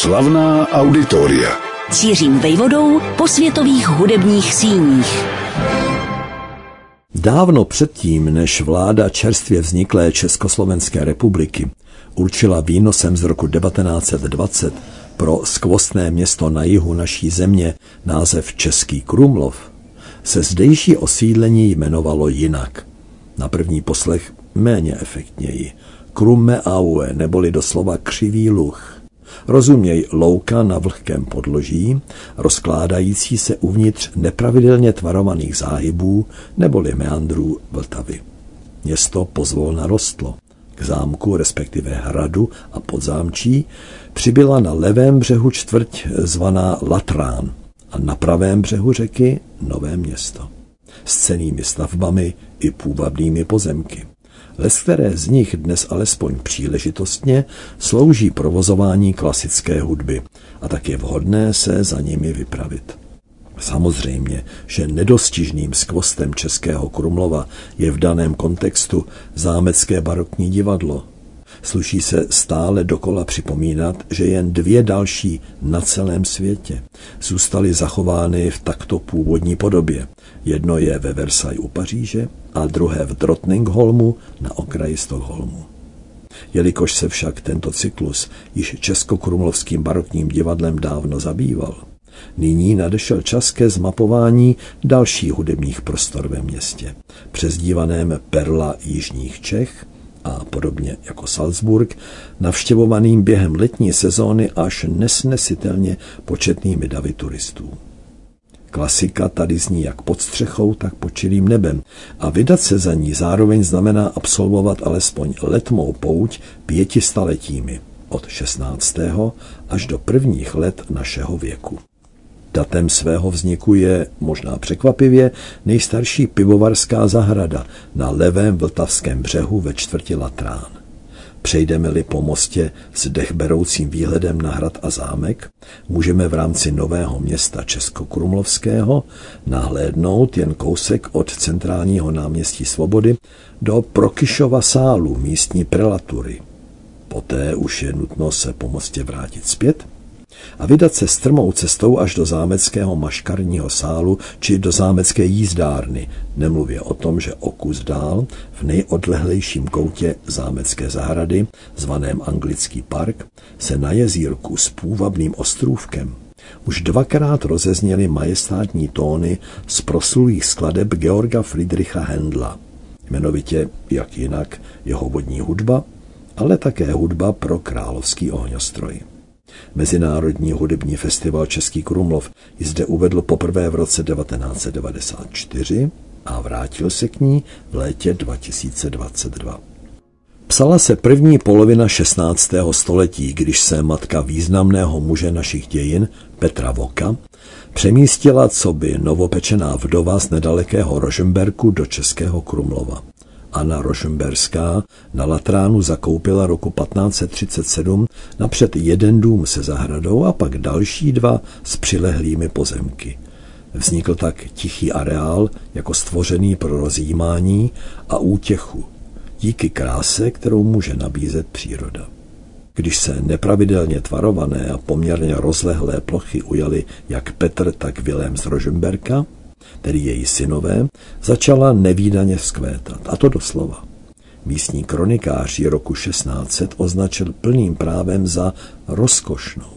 Slavná auditoria. Cířím vejvodou po světových hudebních síních. Dávno předtím, než vláda čerstvě vzniklé Československé republiky určila výnosem z roku 1920 pro skvostné město na jihu naší země název Český Krumlov, se zdejší osídlení jmenovalo jinak. Na první poslech méně efektněji. Krumme aue, neboli doslova křivý luh. Rozuměj louka na vlhkém podloží, rozkládající se uvnitř nepravidelně tvarovaných záhybů neboli meandrů Vltavy. Město pozvolna rostlo. K zámku, respektive hradu a podzámčí, přibyla na levém břehu čtvrť zvaná Latrán a na pravém břehu řeky Nové město. S cenými stavbami i půvabnými pozemky. Les které z nich dnes alespoň příležitostně slouží provozování klasické hudby a tak je vhodné se za nimi vypravit. Samozřejmě, že nedostižným skvostem Českého Krumlova je v daném kontextu zámecké barokní divadlo. Sluší se stále dokola připomínat, že jen dvě další na celém světě zůstaly zachovány v takto původní podobě. Jedno je ve Versailles u Paříže a druhé v Drottningholmu na okraji Stockholmu. Jelikož se však tento cyklus již českokrumlovským barokním divadlem dávno zabýval, Nyní nadešel čas ke zmapování dalších hudebních prostor ve městě, přezdívaném Perla Jižních Čech a podobně jako Salzburg, navštěvovaným během letní sezóny až nesnesitelně početnými davy turistů. Klasika tady zní jak pod střechou, tak pod čirým nebem a vydat se za ní zároveň znamená absolvovat alespoň letmou pouť pěti staletími od 16. až do prvních let našeho věku. Datem svého vzniku je, možná překvapivě, nejstarší pivovarská zahrada na levém vltavském břehu ve čtvrti Latrán. Přejdeme-li po mostě s dechberoucím výhledem na hrad a zámek, můžeme v rámci nového města Českokrumlovského nahlédnout jen kousek od centrálního náměstí Svobody do Prokyšova sálu místní prelatury. Poté už je nutno se po mostě vrátit zpět a vydat se strmou cestou až do zámeckého maškarního sálu či do zámecké jízdárny, nemluvě o tom, že o kus dál, v nejodlehlejším koutě zámecké zahrady, zvaném Anglický park, se na jezírku s půvabným ostrůvkem už dvakrát rozezněly majestátní tóny z proslulých skladeb Georga Friedricha Händla, jmenovitě, jak jinak, jeho vodní hudba, ale také hudba pro královský ohňostroj. Mezinárodní hudební festival Český Krumlov ji zde uvedl poprvé v roce 1994 a vrátil se k ní v létě 2022. Psala se první polovina 16. století, když se matka významného muže našich dějin, Petra Voka, přemístila co by novopečená vdova z nedalekého Rožemberku do Českého Krumlova. Anna Rošemberská na Latránu zakoupila roku 1537 napřed jeden dům se zahradou a pak další dva s přilehlými pozemky. Vznikl tak tichý areál jako stvořený pro rozjímání a útěchu, díky kráse, kterou může nabízet příroda. Když se nepravidelně tvarované a poměrně rozlehlé plochy ujaly jak Petr, tak Vilém z Rožemberka, tedy její synové, začala nevýdaně vzkvétat, a to doslova. Místní kronikář ji roku 1600 označil plným právem za rozkošnou.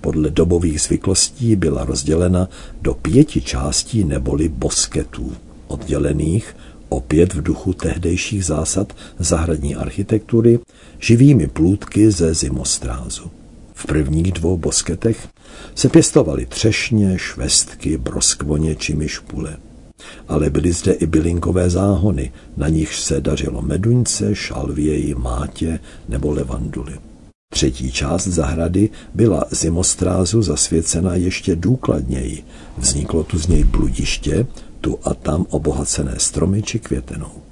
Podle dobových zvyklostí byla rozdělena do pěti částí neboli bosketů, oddělených opět v duchu tehdejších zásad zahradní architektury živými plůdky ze zimostrázu. V prvních dvou bosketech se pěstovaly třešně, švestky, broskvoně či myšpule. Ale byly zde i bylinkové záhony, na nichž se dařilo meduňce, šalvěji, mátě nebo levanduly. Třetí část zahrady byla zimostrázu zasvěcena ještě důkladněji. Vzniklo tu z něj bludiště, tu a tam obohacené stromy či květenou.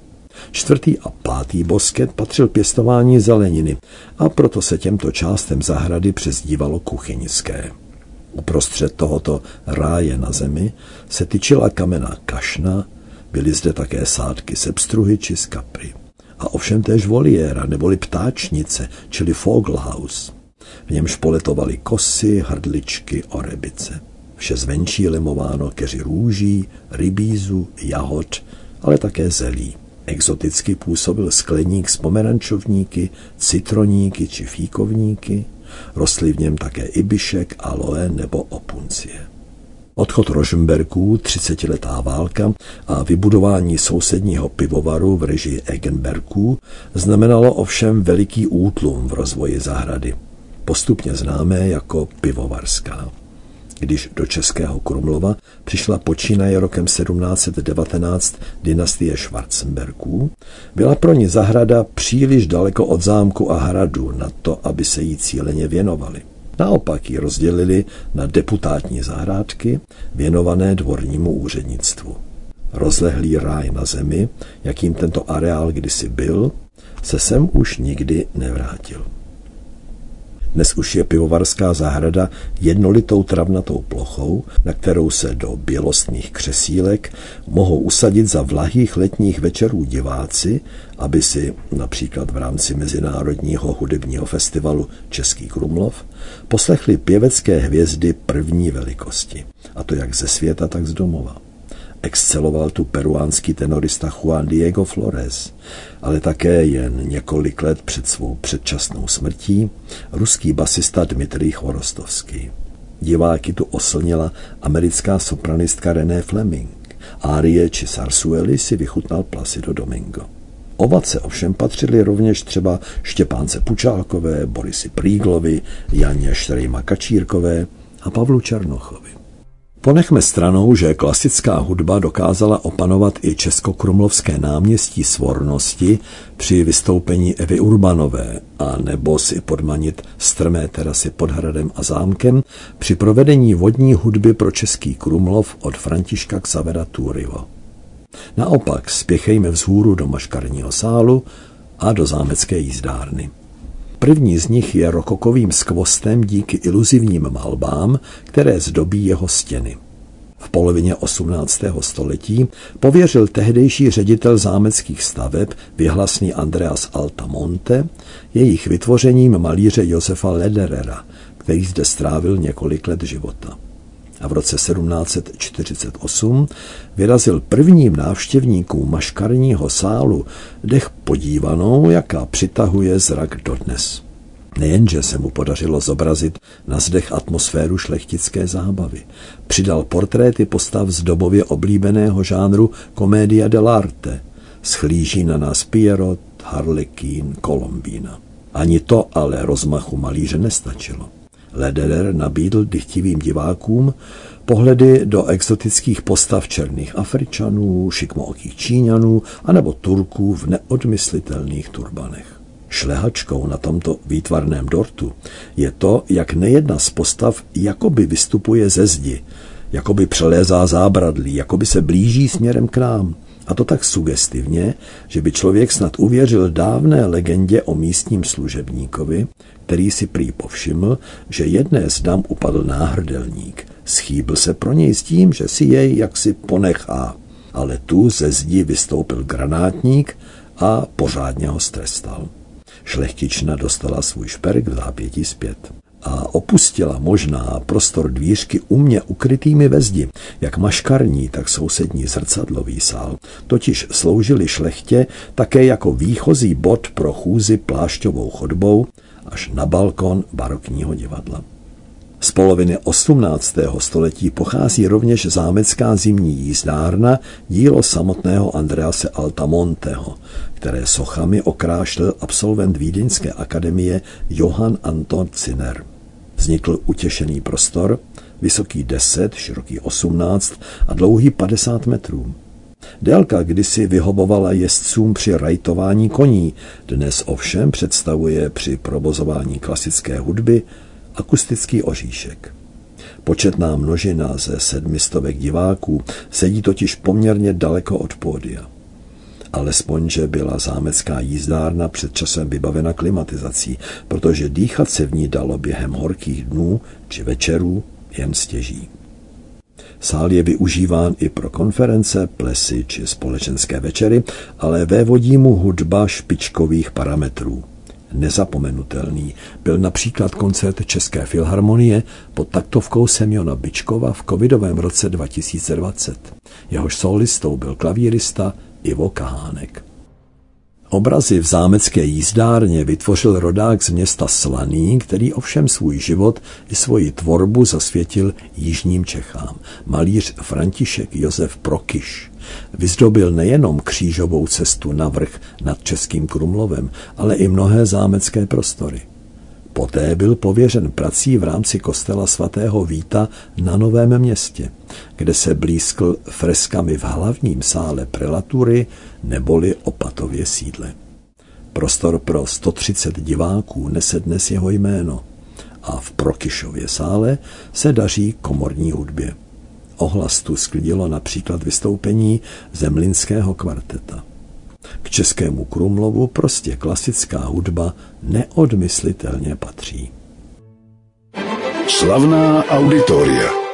Čtvrtý a pátý bosket patřil pěstování zeleniny a proto se těmto částem zahrady přezdívalo kuchyňské. Uprostřed tohoto ráje na zemi se tyčila kamená kašna, byly zde také sádky sepstruhy či skapry. A ovšem též voliéra neboli ptáčnice, čili Fogelhaus. v němž poletovali kosy, hrdličky, orebice. Vše zvenčí limováno keři růží, rybízu, jahod, ale také zelí. Exoticky působil skleník s pomerančovníky, citroníky či fíkovníky, rostly v něm také ibišek, aloe nebo opuncie. Odchod Rožmberků, 30-letá válka a vybudování sousedního pivovaru v režii Egenberků znamenalo ovšem veliký útlum v rozvoji zahrady, postupně známé jako pivovarská. Když do Českého Krumlova přišla počínaje rokem 1719 dynastie Schwarzenbergů, byla pro ní zahrada příliš daleko od zámku a hradu na to, aby se jí cíleně věnovali. Naopak ji rozdělili na deputátní zahrádky věnované dvornímu úřednictvu. Rozlehlý ráj na zemi, jakým tento areál kdysi byl, se sem už nikdy nevrátil. Dnes už je pivovarská zahrada jednolitou travnatou plochou, na kterou se do bělostných křesílek mohou usadit za vlahých letních večerů diváci, aby si například v rámci Mezinárodního hudebního festivalu Český Krumlov poslechli pěvecké hvězdy první velikosti, a to jak ze světa, tak z domova. Exceloval tu peruánský tenorista Juan Diego Flores, ale také jen několik let před svou předčasnou smrtí ruský basista Dmitrij Chvorostovský. Diváky tu oslnila americká sopranistka René Fleming. Árie či Sarsuely si vychutnal Placido Domingo. Ovace ovšem patřily rovněž třeba Štěpánce Pučálkové, Borisy Príglovi, Janě Štrejma Kačírkové a Pavlu Černochovi. Ponechme stranou, že klasická hudba dokázala opanovat i českokrumlovské náměstí svornosti při vystoupení Evy Urbanové a nebo si podmanit strmé terasy pod hradem a zámkem při provedení vodní hudby pro Český Krumlov od Františka Xavera Turivo. Naopak spěchejme vzhůru do maškarního sálu a do zámecké jízdárny. První z nich je rokokovým skvostem díky iluzivním malbám, které zdobí jeho stěny. V polovině 18. století pověřil tehdejší ředitel zámeckých staveb, vyhlasný Andreas Altamonte, jejich vytvořením malíře Josefa Lederera, který zde strávil několik let života. A v roce 1748 vyrazil prvním návštěvníkům maškarního sálu dech podívanou, jaká přitahuje zrak dodnes. Nejenže se mu podařilo zobrazit na zdech atmosféru šlechtické zábavy. Přidal portréty postav z dobově oblíbeného žánru Comedia dell'arte. Schlíží na nás Pierrot, Harlequin, Colombina. Ani to ale rozmachu malíře nestačilo. Lederer nabídl dychtivým divákům pohledy do exotických postav černých Afričanů, šikmookých Číňanů anebo Turků v neodmyslitelných turbanech. Šlehačkou na tomto výtvarném dortu je to, jak nejedna z postav jakoby vystupuje ze zdi, jakoby přelézá zábradlí, jakoby se blíží směrem k nám. A to tak sugestivně, že by člověk snad uvěřil dávné legendě o místním služebníkovi, který si prý povšiml, že jedné z dam upadl náhrdelník. Schýbl se pro něj s tím, že si jej jaksi ponechá. Ale tu ze zdi vystoupil granátník a pořádně ho strestal. Šlechtična dostala svůj šperk v zápětí zpět a opustila možná prostor dvířky umě ukrytými ve zdi, jak maškarní, tak sousední zrcadlový sál, totiž sloužili šlechtě také jako výchozí bod pro chůzi plášťovou chodbou až na balkon barokního divadla. Z poloviny 18. století pochází rovněž zámecká zimní jízdárna, dílo samotného Andrease Altamonteho, které sochami okrášlil absolvent Vídeňské akademie Johann Anton Zinner. Vznikl utěšený prostor, vysoký 10, široký 18 a dlouhý 50 metrů. Délka kdysi vyhobovala jezdcům při rajtování koní, dnes ovšem představuje při provozování klasické hudby akustický oříšek. Početná množina ze sedmistovek diváků sedí totiž poměrně daleko od pódia. Alespoň, že byla zámecká jízdárna před časem vybavena klimatizací, protože dýchat se v ní dalo během horkých dnů či večerů jen stěží. Sál je využíván i pro konference, plesy či společenské večery, ale vévodí mu hudba špičkových parametrů. nezapomenutelný byl například koncert České filharmonie pod taktovkou Semjona Bičkova v covidovém roce 2020. Jehož solistou byl klavírista Ivo Kahánek. Obrazy v zámecké jízdárně vytvořil rodák z města Slaný, který ovšem svůj život i svoji tvorbu zasvětil jižním Čechám. Malíř František Josef Prokyš vyzdobil nejenom křížovou cestu na vrch nad Českým Krumlovem, ale i mnohé zámecké prostory. Poté byl pověřen prací v rámci kostela svatého Víta na Novém městě, kde se blízkl freskami v hlavním sále prelatury neboli Opatově sídle. Prostor pro 130 diváků nese dnes jeho jméno a v Prokyšově sále se daří komorní hudbě. Ohlas tu sklidilo například vystoupení zemlinského kvarteta. K českému Krumlovu prostě klasická hudba neodmyslitelně patří. Slavná auditoria.